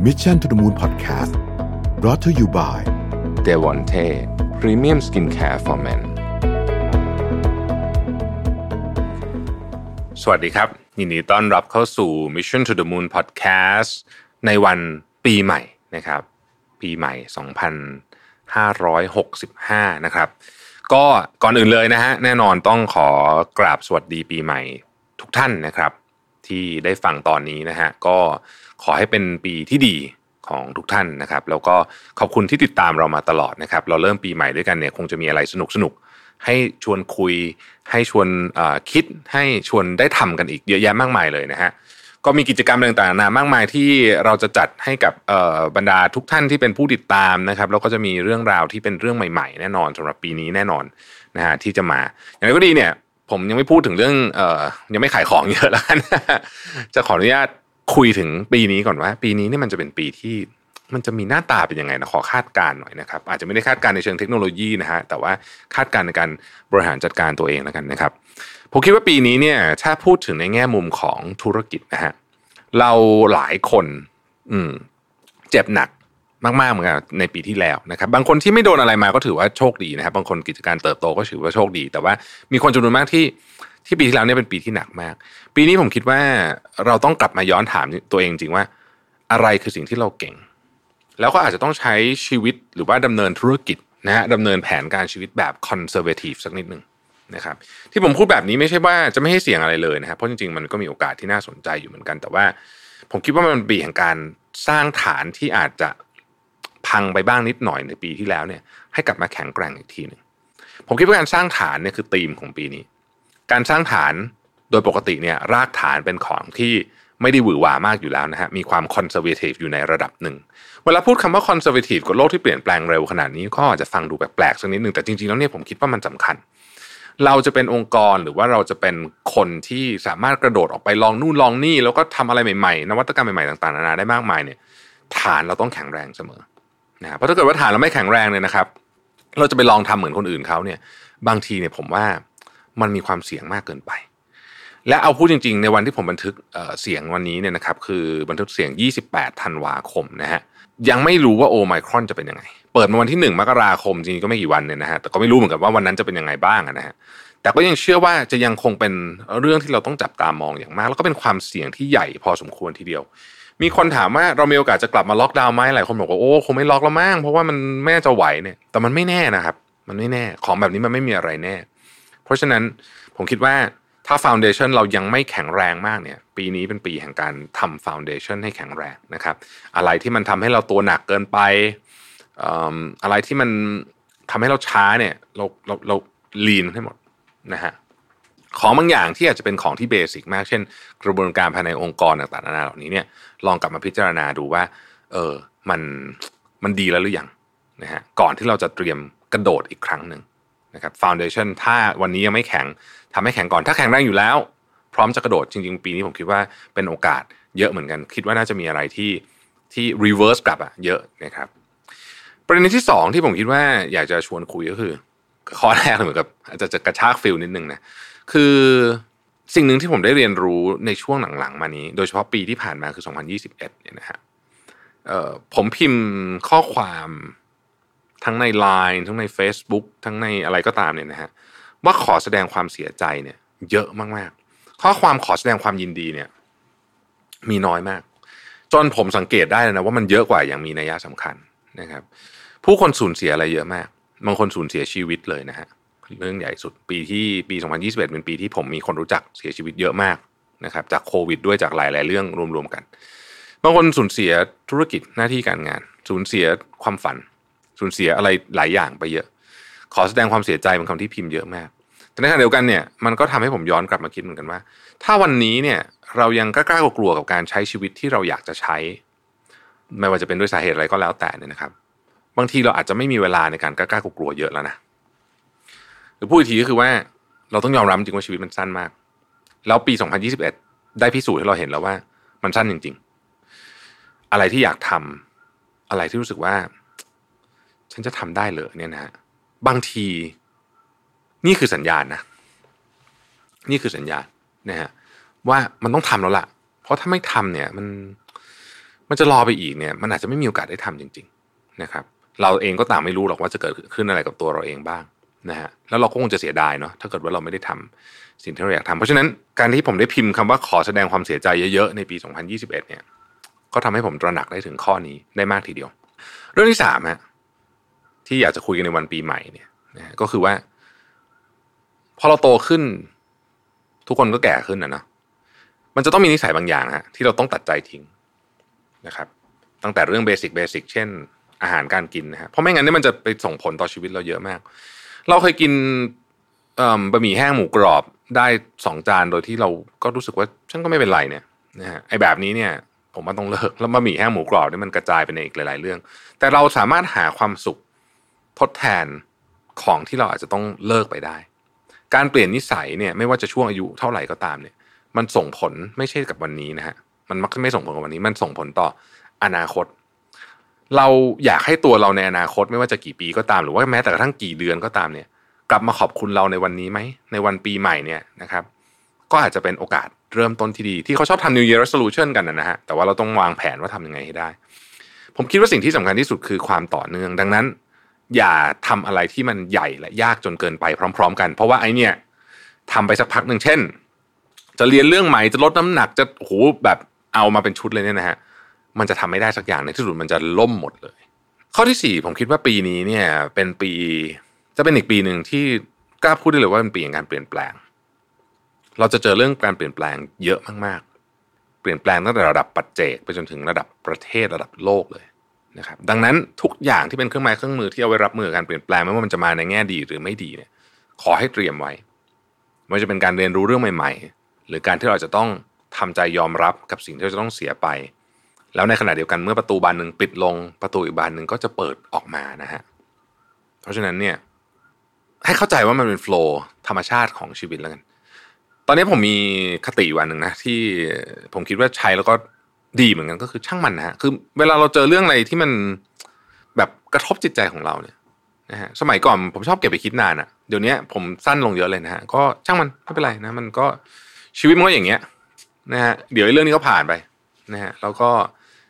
Mission to the Moon Podcast brought to you by d e v o n t e Premium Skincare for Men สวัสดีครับยินดีต้อนรับเข้าสู่ Mission to the Moon Podcast ในวันปีใหม่นะครับ ปีใหม่ 2565 นะครับ ก็ก่อนอื่นเลยนะฮะแน่นอนต้องขอกราบสวัสดีปีใหม่ทุกท่านนะครับ ที่ได้ฟังตอนนี้นะฮะก็ขอให้เป็นปีที่ดีของทุกท่านนะครับ แล้วก็ขอบคุณที่ติดตามเรามาตลอดนะครับ เราเริ่มปีใหม่ด้วยกันเนี่ยคงจะมีอะไรสนุกสนุกให้ชวนคุย ให้ชวนคิดให้ชวนได้ทำกันอีกเยอะแยะมากมายเลยนะฮะก็มีกิจกรรมต่างๆนานามากมายที่เราจะจัดให้กับบรรดาทุกท่านที่เป็นผู้ติดตามนะครับแล้วก็จะมีเรื่องราวที่เป็นเรื่องใหม่ ๆ แน่นอนสำหรับปีนี้แน่นอนนะฮะที่จะมา อย่างไรก็ดีเนี่ย ผมยังไม่พูดถึงเรื่องเอ่อยังไม่ขายของเยอะแล้วกันจะขออนุญาตคุยถึงปีนี้ก่อนว่า ปีนี้เนี่ยมันจะเป็นปีที่มันจะมีหน้าตาเป็นยังไงนะขอคาดการณ์หน่อยนะครับ อาจจะไม่ได้คาดการณ์ในเชิงเทคโนโลยีนะฮะแต่ว่าคาดการณ์ในการบริหารจัดการตัวเองแล้วกันนะครับผมคิดว่าปีนี้เนี่ยถ้าพูดถึงในแง่มุมของธุรกิจนะฮะเราหลายคน อืม เจ็บหนัก มากๆเหมือนกันในปีที่แล้วนะครับบางคนที่ไม่โดนอะไรมาก็ถือว่าโชคดีนะครับ บางคนกิจการเติบโตก็ถือว่าโชคดี แต่ว่ามีคนจำนวนมากที่ที่ปีที่แล้วเนี่ยเป็นปีที่หนักมาก ปีนี้ผมคิดว่าเราต้องกลับมาย้อนถามตัวเองจริงว่า อะไรคือสิ่งที่เราเก่ง แล้วก็อาจจะต้องใช้ชีวิตหรือว่าดำเนินธุรกิจนะฮะดำเนินแผนการชีวิตแบบคอนเซอร์เวทีฟสักนิดหนึ่งนะครับ ที่ผมพูดแบบนี้ไม่ใช่ว่าจะไม่ให้เสี่ยงอะไรเลยนะครับเพราะจริงๆมันก็มีโอกาสที่น่าสนใจอยู่เหมือนกัน แต่ว่า ผมคิดว่ามันเป็นปีแห่งการสร้างฐานที่อาจจะ พังไปบ้างนิดหน่อยในปีที่แล้วเนี่ย ให้กลับมาแข็งแกร่งอีกทีหนึ่งผมคิดว่าการสร้างฐานเนี่ยคือธีมของปีนี้ การสร้างฐานโดยปกติเนี่ยรากฐานเป็นของที่ไม่ได้หวือหวามากอยู่แล้วนะฮะมีความ conservative อยู่ในระดับหนึ่ง เวลาพูดคำว่า conservative กับโลกที่เปลี่ยนแปลงเร็วขนาดนี้ก็อาจจะฟังดูแปลกๆสักนิดหนึ่งแต่จริงๆแล้วเนี่ยผมคิดว่ามันสำคัญ เราจะเป็นองค์กรหรือว่าเราจะเป็นคนที่สามารถกระโดดออกไปลองนู่นลองนี่ แล้วก็ทำอะไรใหม่ๆ นวัตกรรมใหม่ๆต่างๆนานาได้มากมายเนี่ยฐานเราต้องแข็งแรงเสมอ นะเพราะถ้าเกิดว่าฐานเราไม่แข็งแรงเนี่ยนะครับ เราจะไปลองทำเหมือนคนอื่นเขาเนี่ย บางทีเนี่ยผมว่ามันมีความเสี่ยงมากเกินไป และเอาพูดจริง ๆ ในวันที่ผมบันทึกเสียงวันนี้เนี่ยนะครับ คือบันทึกเสียง 28 ธันวาคมนะฮะยังไม่รู้ว่าโอไมครอนจะเป็นยังไง เปิดมาวันที่ 1 มกราคมจริงๆก็ไม่กี่วันเนี่ยนะฮะแต่ก็ไม่รู้เหมือนกันว่าวันนั้นจะเป็นยังไงบ้างนะฮะแต่ก็ยังเชื่อว่าจะยังคงเป็นเรื่องที่เราต้องจับตามองอย่างมาก แล้วก็เป็นความเสี่ยงที่ใหญ่พอสมควรทีเดียว มีคนถามว่าเรามีโอกาสจะกลับมาล็อกดาวน์ไหมหลายคนบอกว่าโอ้คงไม่ล็อกแล้วมั้งเพราะว่ามันไม่น่าจะไหวเนี่ย แต่มันไม่แน่นะครับ มันไม่แน่ของแบบนี้มันไม่มีอะไรแน่ เพราะฉะนั้นผมคิดว่าถ้าฟ u n เดชันเรายังไม่แข็งแรงมากเนี่ย ปีนี้เป็นปีแห่งการทำฟ u n เดชันให้แข็งแรงนะครับ อะไรที่มันทำให้เราตัวหนักเกินไปอะไรที่มันทำให้เราช้าเนี่ย เราเราเราลีนให้หมดนะฮะ ของบางอย่างที่อาจจะเป็นของที่เบสิกมาก เช่น กระบวนการภายในองค์กรต่างๆนานาเหล่านี้เนี่ยลองกลับมาพิจารณาดูว่า เออมันมันดีแล้วหรือยังนะฮะก่อนที่เราจะเตรียมกระโดดอีกครั้งหนึ่งนะครับฟ u n เดชันถ้าวันนี้ยังไม่แข็งทำให้แข็งก่อนถ้าแข็งแรงอยู่แล้ว พร้อมจะกระโดดจริง ๆ ปีนี้ผมคิดว่าเป็นโอกาสเยอะเหมือนกัน คิดว่าน่าจะมีอะไรที่ที่ reverse กลับอะเยอะนะครับประเด็นที่สองที่ผมคิดว่าอยากจะชวนคุยก็คือข้อแรกเหมือนกับอาจจะจะกระชาก feel นิดนึงนะ คือสิ่งหนึ่งที่ผมได้เรียนรู้ในช่วงหลังๆ มานี้ โดยเฉพาะปีที่ผ่านมาคือ 2021 เนี่ยนะฮะผมพิมพ์ข้อความทั้งใน Line ทั้งใน Facebook ทั้งในอะไรก็ตามเนี่ยนะฮะว่าขอแสดงความเสียใจเนี่ย เยอะมากๆ ข้อความขอแสดงความยินดีเนี่ย มีน้อยมาก จนผมสังเกตได้นะว่ามันเยอะกว่าอย่างมีนัยสำคัญนะครับ ผู้คนสูญเสียอะไรเยอะมากบางคนสูญเสียชีวิตเลยนะฮะ เรื่องใหญ่สุดปีที่ปี 2021 เป็นปีที่ผมมีคนรู้จักเสียชีวิตเยอะมากนะครับ จากโควิดด้วยจากหลาย ๆ เรื่องรวมๆกันบางคนสูญเสียธุรกิจหน้าที่การงาน สูญเสียความฝัน สูญเสียอะไรหลายอย่างไปเยอะ ขอแสดงความเสียใจเป็นคำที่พิมพ์เยอะมาก แต่ในขณะเดียวกันเนี่ยมันก็ทำให้ผมย้อนกลับมาคิดเหมือนกันว่า ถ้าวันนี้เนี่ยเรายังกล้ากลัวกับการใช้ชีวิตที่เราอยากจะใช้ ไม่ว่าจะเป็นด้วยสาเหตุอะไรก็แล้วแต่เนี่ยนะครับ บางทีเราอาจจะไม่มีเวลาในการกล้ากลัวเยอะแล้วนะ หรือพูดอีกทีก็คือว่าเราต้องยอมรับจริงว่าชีวิตมันสั้นมาก แล้วปี 2021 ได้พิสูจน์ให้เราเห็นแล้วว่า มันสั้นจริง ๆ อะไรที่อยากทำอะไรที่รู้สึกว่า ฉันจะทำได้เหรอเนี่ยนะฮะบางที นี่คือสัญญาณนะ นี่คือสัญญาณนะฮะว่ามันต้องทำแล้วล่ะ เพราะถ้าไม่ทำเนี่ย มันมันจะรอไปอีกเนี่ย มันอาจจะไม่มีโอกาสได้ทำจริง ๆ นะครับ เราเองก็ต่างไม่รู้หรอกว่าจะเกิดขึ้นอะไรกับตัวเราเองบ้าง นะฮะแล้วเราก็คงจะเสียดายเนาะถ้าเกิดว่าเราไม่ได้ทำสิ่งที่เราอยากทำเพราะฉะนั้นการที่ผมได้พิมพ์คำว่าขอแสดงความเสียใจเยอะๆในปี 2021 เนี่ย ก็ทำให้ผมตระหนักได้ถึงข้อนี้ได้มากทีเดียว เรื่องที่สามฮะที่อยากจะคุยกันในวันปีใหม่เนี่ยนะก็คือว่า พอเราโตขึ้น ทุกคนก็แก่ขึ้นนะเนาะมันจะต้องมีนิสัยบางอย่างฮะที่เราต้องตัดใจทิ้งนะครับ ตั้งแต่เรื่องเบสิกเบสิกเช่นอาหารการกินนะฮะเพราะไม่งั้นนี่มันจะไปส่งผลต่อชีวิตเราเยอะมาก เราเคยกินบะหมี่แห้งหมูกรอบได้สองจานโดยที่เราก็รู้สึกว่าฉันก็ไม่เป็นไรเนี่ยนะฮะไอ้แบบนี้เนี่ย ผมว่าต้องเลิกแล้วบะหมี่แห้งหมูกรอบนี่มันกระจายไปในอีกหลาย ๆ เรื่อง แต่เราสามารถหาความสุขทดแทนของที่เราอาจจะต้องเลิกไปได้ การเปลี่ยนนิสัยเนี่ยไม่ว่าจะช่วงอายุเท่าไหร่ก็ตามเนี่ย มันส่งผลไม่ใช่กับวันนี้นะฮะมันมักไม่ส่งผลกับวันนี้ มันส่งผลต่ออนาคต เราอยากให้ตัวเราในอนาคตไม่ว่าจะกี่ปีก็ตามหรือว่าแม้แต่กระทั่งกี่เดือนก็ตามเนี่ย กลับมาขอบคุณเราในวันนี้ไหมในวันปีใหม่เนี่ยนะครับ ก็อาจจะเป็นโอกาสเริ่มต้นที่ดี ที่เขาชอบทำ New Year Resolution กันนะฮะแต่ว่าเราต้องวางแผนว่าทำยังไงให้ได้ ผมคิดว่าสิ่งที่สำคัญที่สุดคือความต่อเนื่องดังนั้น อย่าทำอะไรที่มันใหญ่และยากจนเกินไปพร้อม ๆ กัน เพราะว่าไอเนี่ยทำไปสักพักหนึ่งเช่น จะเรียนเรื่องใหม่จะลดน้ำหนักจะโหแบบเอามาเป็นชุดเลยเนี่ยนะฮะ มันจะทำไม่ได้สักอย่างในที่สุดมันจะล่มหมดเลย ข้อที่สี่ผมคิดว่าปีนี้เนี่ย เป็นปีจะเป็นอีกปีหนึ่งที่กล้าพูดได้เลยว่าเป็นปีแห่งการเปลี่ยนแปลง เราจะเจอเรื่องการเปลี่ยนแปลงเยอะมากๆ เปลี่ยนแปลงตั้งแต่ระดับปัจเจกไปจนถึงระดับประเทศระดับโลกเลยนะครับดังนั้นทุกอย่างที่เป็นเครื่องไม้เครื่องมือที่เอาไว้รับมือการเปลี่ยนแปลงไม่ว่ามันจะมาในแง่ดีหรือไม่ดีเนี่ยขอให้เตรียมไว้ไม่ว่าจะเป็นการเรียนรู้เรื่องใหม่ ๆ หรือการที่เราจะต้องทำใจยอมรับกับสิ่งที่เราจะต้องเสียไป แล้วในขณะเดียวกันเมื่อประตูบานหนึ่งปิดลงประตูอีกบานหนึ่งก็จะเปิดออกมานะฮะเพราะฉะนั้นเนี่ยให้เข้าใจว่ามันเป็นโฟล์ธรรมชาติของชีวิตแล้วกัน ตอนนี้ผมมีคติวันหนึ่งนะที่ผมคิดว่าใช้แล้วก็ดีเหมือนกันก็คือช่างมันนะฮะคือ เวลาเราเจอเรื่องอะไรที่มันแบบกระทบจิตใจของเราเนี่ยนะฮะสมัยก่อนผมชอบเก็บไปคิดนานอะ่ะเดี๋ยวนี้ผมสั้นลงเยอะเลยนะฮะก็ช่างมันไม่เป็นไรนะ มันก็ชีวิตมันก็อย่างเงี้ยนะฮะเดี๋ยวเรื่องนี้ก็ผ่านไปนะฮะแล้วก็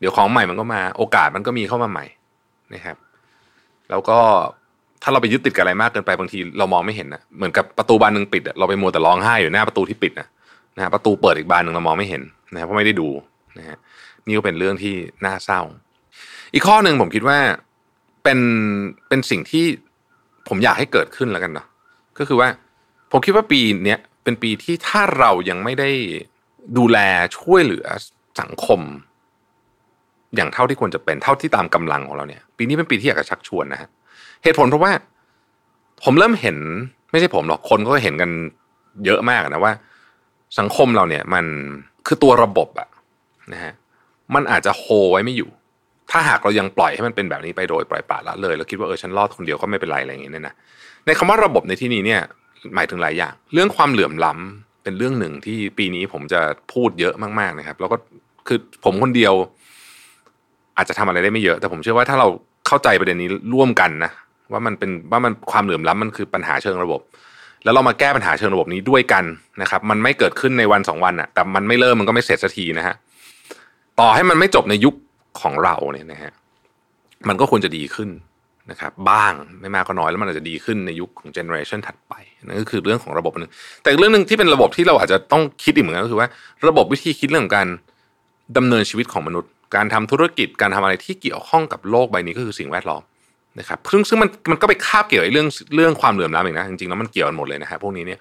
เดี๋ยวของใหม่มันก็มา โอกาสมันก็มีเข้ามาใหม่นะครับ แล้วก็ถ้าเราไปยึดติดกับอะไรมากเกินไปบางทีเรามองไม่เห็นนะเหมือนกับประตูบานหนึ่งปิดเราไปมัวแต่ร้องไห้อยู่หน้าประตูที่ปิดนะนะฮะประตูเปิดอีกบานหนึ่งเรามองไม่เห็นนะเพราะไม่ได้ดูนะฮะนี่ก็เป็นเรื่องที่น่าเศร้า อีกข้อหนึ่งผมคิดว่าเป็นเป็นสิ่งที่ผมอยากให้เกิดขึ้นแล้วกันเนาะก็คือว่าผมคิดว่าปีเนี้ยเป็นปีที่ถ้าเรายังไม่ได้ดูแลช่วยเหลือสังคม อย่างเท่าที่ควรจะเป็นเท่าที่ตามกำลังของเราเนี่ย ปีนี้เป็นปีที่อยากจะชักชวนนะฮะเหตุผลเพราะว่า ผมเริ่มเห็นไม่ใช่ผมหรอกคนก็เห็นกันเยอะมากนะว่า สังคมเราเนี่ย มันคือตัวระบบอะนะฮะมันอาจจะโฮไว้ไม่อยู่ ถ้าหากเรายังปล่อยให้มันเป็นแบบนี้ไปโดยปล่อยปละละเลยแล้วคิดว่าเออฉันรอดคนเดียวก็ไม่เป็นไรอะไรอย่างเงี้ยนะในคำว่าระบบในที่นี้เนี่ยหมายถึงหลายอย่าง เรื่องความเหลื่อมล้ำเป็นเรื่องหนึ่งที่ปีนี้ผมจะพูดเยอะมากๆนะครับ แล้วก็คือผมคนเดียว อาจจะทำอะไรได้ไม่เยอะ แต่ผมเชื่อว่าถ้าเราเข้าใจประเด็นนี้ร่วมกันนะว่ามันเป็นว่ามันความเหลื่อมล้ำมันคือปัญหาเชิงระบบ แล้วเรามาแก้ปัญหาเชิงระบบนี้ด้วยกันนะครับ มันไม่เกิดขึ้นในวันสองวันอะแต่มันไม่เริ่มมันก็ไม่เสร็จสักทีนะฮะต่อให้มันไม่จบในยุคของเราเนี่ยนะฮะมันก็ควรจะดีขึ้นนะครับบ้างไม่มากก็น้อยแล้วมันอาจจะดีขึ้นในยุคของเจเนอเรชันถัดไปนั่นก็คือเรื่องของระบบนึงแต่เรื่องหนึ่งที่เป็นระบบที่เราอาจจะต้องคิดอีกเหมือนกันก็คือว่า ระบบวิธีคิดเรื่องการดำเนินชีวิตของมนุษย์ การทำธุรกิจการทำอะไรที่เกี่ยวข้องกับโลกใบนี้ก็คือสิ่งแวดล้อมนะครับซึ่งซึ่งมันมันก็ไปคาบเกี่ยวกับเรื่องเรื่องความเหลื่อมล้ำอีกนะจริงๆแล้วมันเกี่ยวกันหมดเลยนะฮะพวกนี้เนี่ย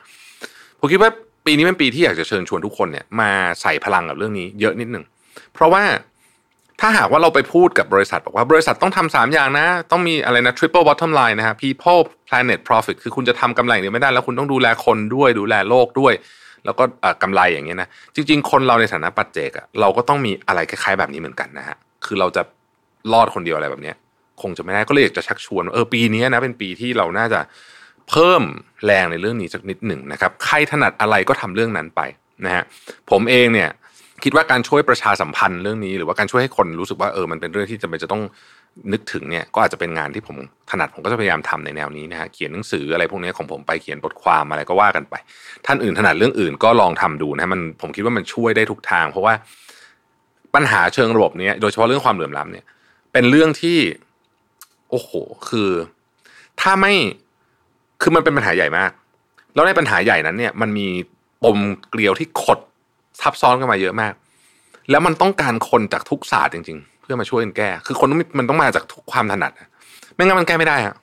ผมคิดว่าปีนี้เป็นปีที่อยากจะเชิญชวนทุกคนเนี่ยมาใส่พลังกับเรื่องนี้เยอะนิดหนึ่งเพราะว่าถ้าหากว่าเราไปพูดกับบริษัทบอกว่าบริษัทต้องทำสามอย่างนะ ต้องมีอะไรนะ triple bottom line นะฮะ people planet profit คือคุณจะทำกำไรเดียวไม่ได้แล้วคุณต้องดูแลคนด้วยดูแลโลกด้วย แล้วก็กำไรอย่างเงี้ยนะจริง ๆ คนเราในฐานะปัจเจกอะเราก็ต้องมีอะไรคล้ายๆแบบนี้เหมือนกันนะฮะคือเราจะรอดคนเดียวอะไรแบบเนี้ยคงจะไม่ได้ก็เลยอยากจะชักชวนเออปีนี้นะเป็นปีที่เราน่าจะเพิ่มแรงในเรื่องนี้สักนิดหนึ่งนะครับใครถนัดอะไรก็ทำเรื่องนั้นไปนะฮะผมเองเนี่ยคิดว่าการช่วยประชาสัมพันธ์เรื่องนี้ หรือว่าการช่วยให้คนรู้สึกว่าเออมันเป็นเรื่องที่จำเป็นจะต้อง นึกถึงเนี่ยก็อาจจะเป็นงานที่ผมถนัดผมก็จะพยายามทำในแนวนี้นะฮะเขียนหนังสืออะไรพวกนี้ของผมไปเขียนบทความอะไรก็ว่ากันไป ท่านอื่นถนัดเรื่องอื่นก็ลองทำดูนะมันผมคิดว่ามันช่วยได้ทุกทาง เพราะว่าปัญหาเชิงระบบเนี้ยโดยเฉพาะเรื่องความเหลื่อมล้ำเนี่ย เป็นเรื่องที่โอ้โหคือ ถ้าไม่คือมันเป็นปัญหาใหญ่มาก แล้วในปัญหาใหญ่นั้นเนี่ย มันมีปมเกลียวที่ขดซับซ้อนกันมาเยอะมาก แล้วมันต้องการคนจากทุกศาสตร์จริง ๆ พื่อมาช่วยกันแก้ คือคนมันต้องมาจากความถนัดไม่งั้นมันแก้ไม่ได้ฮะ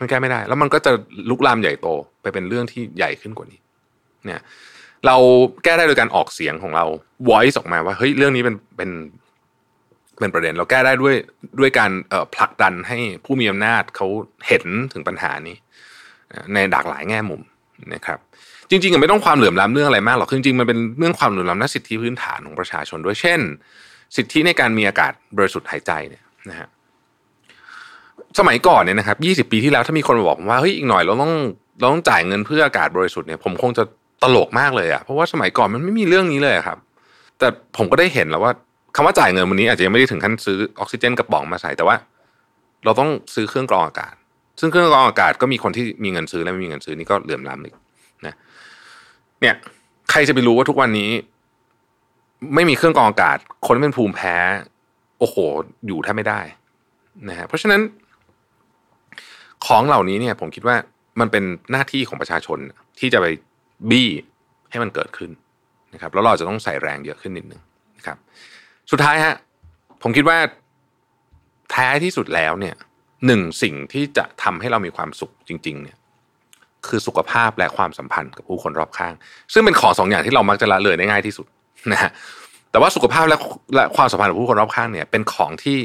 มันแก้ไม่ได้ แล้วมันก็จะลุกลามใหญ่โตไปเป็นเรื่องที่ใหญ่ขึ้นกว่านี้ เนี่ย เราแก้ได้โดยการออกเสียงของเรา voice ออกมาว่าเฮ้ยเรื่องนี้เป็นเป็นเป็นประเด็น เราแก้ได้ด้วยด้วยการผลักดันให้ผู้มีอำนาจเขาเห็นถึงปัญหานี้ ในหลากหลายแง่มุมนะครับจริงๆไม่ต้องความเหลื่อมล้ำเรื่องอะไรมากหรอกจริงๆมันเป็นเรื่องความเหลื่อมล้ำในสิทธิพื้นฐานของประชาชนด้วยเช่น สิทธิในการมีอากาศบริสุทธิ์หายใจเนี่ยนะฮะสมัยก่อนเนี่ยนะครับยี่สิบปีที่แล้วถ้ามีคนมาบอกผมว่าเฮ้ยอีกหน่อยเราต้องเราต้องจ่ายเงินเพื่ออากาศบริสุทธิ์เนี่ยผมคงจะตลกมากเลยอะเพราะว่าสมัยก่อนมันไม่มีเรื่องนี้เลยครับ แต่ผมก็ได้เห็นแล้วว่าคำว่าจ่ายเงินวันนี้อาจจะยังไม่ได้ถึงขั้นซื้อออกซิเจนกระป๋องมาใส่แต่ว่า เราต้องซื้อเครื่องกรองอากาศ ซึ่งเครื่องกรองอากาศก็มีคนที่มีเงินซื้อและไม่มีเงินซื้อนี่ก็เหลื่อมล้ำอีกนะ เนี่ย ใครจะไปรู้ว่าทุกวันนี้ ไม่มีเครื่องกรองอากาศ คนเป็นภูมิแพ้ โอ้โห อยู่แทบไม่ได้นะฮะเพราะฉะนั้น ของเหล่านี้เนี่ย ผมคิดว่ามันเป็นหน้าที่ของประชาชนที่จะไปบี้ให้มันเกิดขึ้นนะครับ แล้วเราจะต้องใส่แรงเยอะขึ้นนิดนึงนะครับ สุดท้ายฮะผมคิดว่าแท้ที่สุดแล้วเนี่ยหนึ่งสิ่งที่จะทำให้เรามีความสุขจริง ๆ เนี่ย คือสุขภาพและความสัมพันธ์กับผู้คนรอบข้าง ซึ่งเป็นของสองอย่างที่เรามักจะละเลยได้ง่ายที่สุด นะฮะแต่ว่าสุขภาพและและความสัมพันธ์กับผู้คนรอบข้างเนี่ย เป็นของที่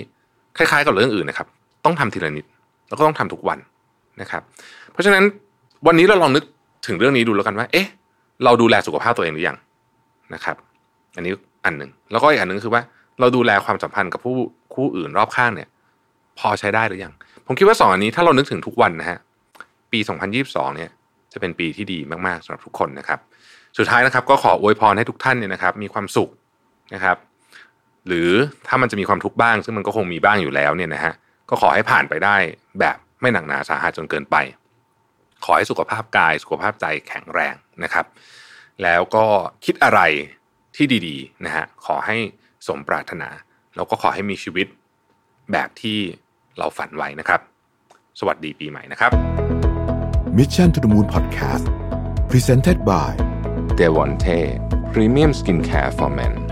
คล้ายๆกับเรื่องอื่นนะครับ ต้องทำทีละนิดแล้วก็ต้องทำทุกวันนะครับ เพราะฉะนั้นวันนี้เราลองนึกถึงเรื่องนี้ดูแล้วกันว่า เอ๊ะ เราดูแลสุขภาพตัวเองหรือยังนะครับ อันนี้อันหนึ่งแล้วก็อีกอันหนึ่งคือว่า เราดูแลความสัมพันธ์กับผู้คู่อื่นรอบข้างเนี่ย พอใช้ได้หรือยัง ผมคิดว่าสองอันนี้ถ้าเรานึกถึงทุกวันนะฮะปี 2022 เนี่ย จะเป็นปีที่ดีมากๆสำหรับทุกคนนะครับ สุดท้ายนะครับ ก็ขออวยพรให้ทุกท่านเนี่ยนะครับ มีความสุขนะครับ หรือถ้ามันจะมีความทุกข์บ้าง ซึ่งมันก็คงมีบ้างอยู่แล้วเนี่ยนะฮะก็ขอให้ผ่านไปได้แบบไม่หนักหนาสาหัสจนเกินไป ขอให้สุขภาพกายสุขภาพใจแข็งแรงนะครับ แล้วก็คิดอะไรที่ดีๆนะฮะขอให้สมปรารถนา แล้วก็ขอให้มีชีวิตแบบที่เราฝันไว้นะครับ สวัสดีปีใหม่นะครับ Mission to the Moon Podcast Presented by d e v o n t e Premium Skincare for Men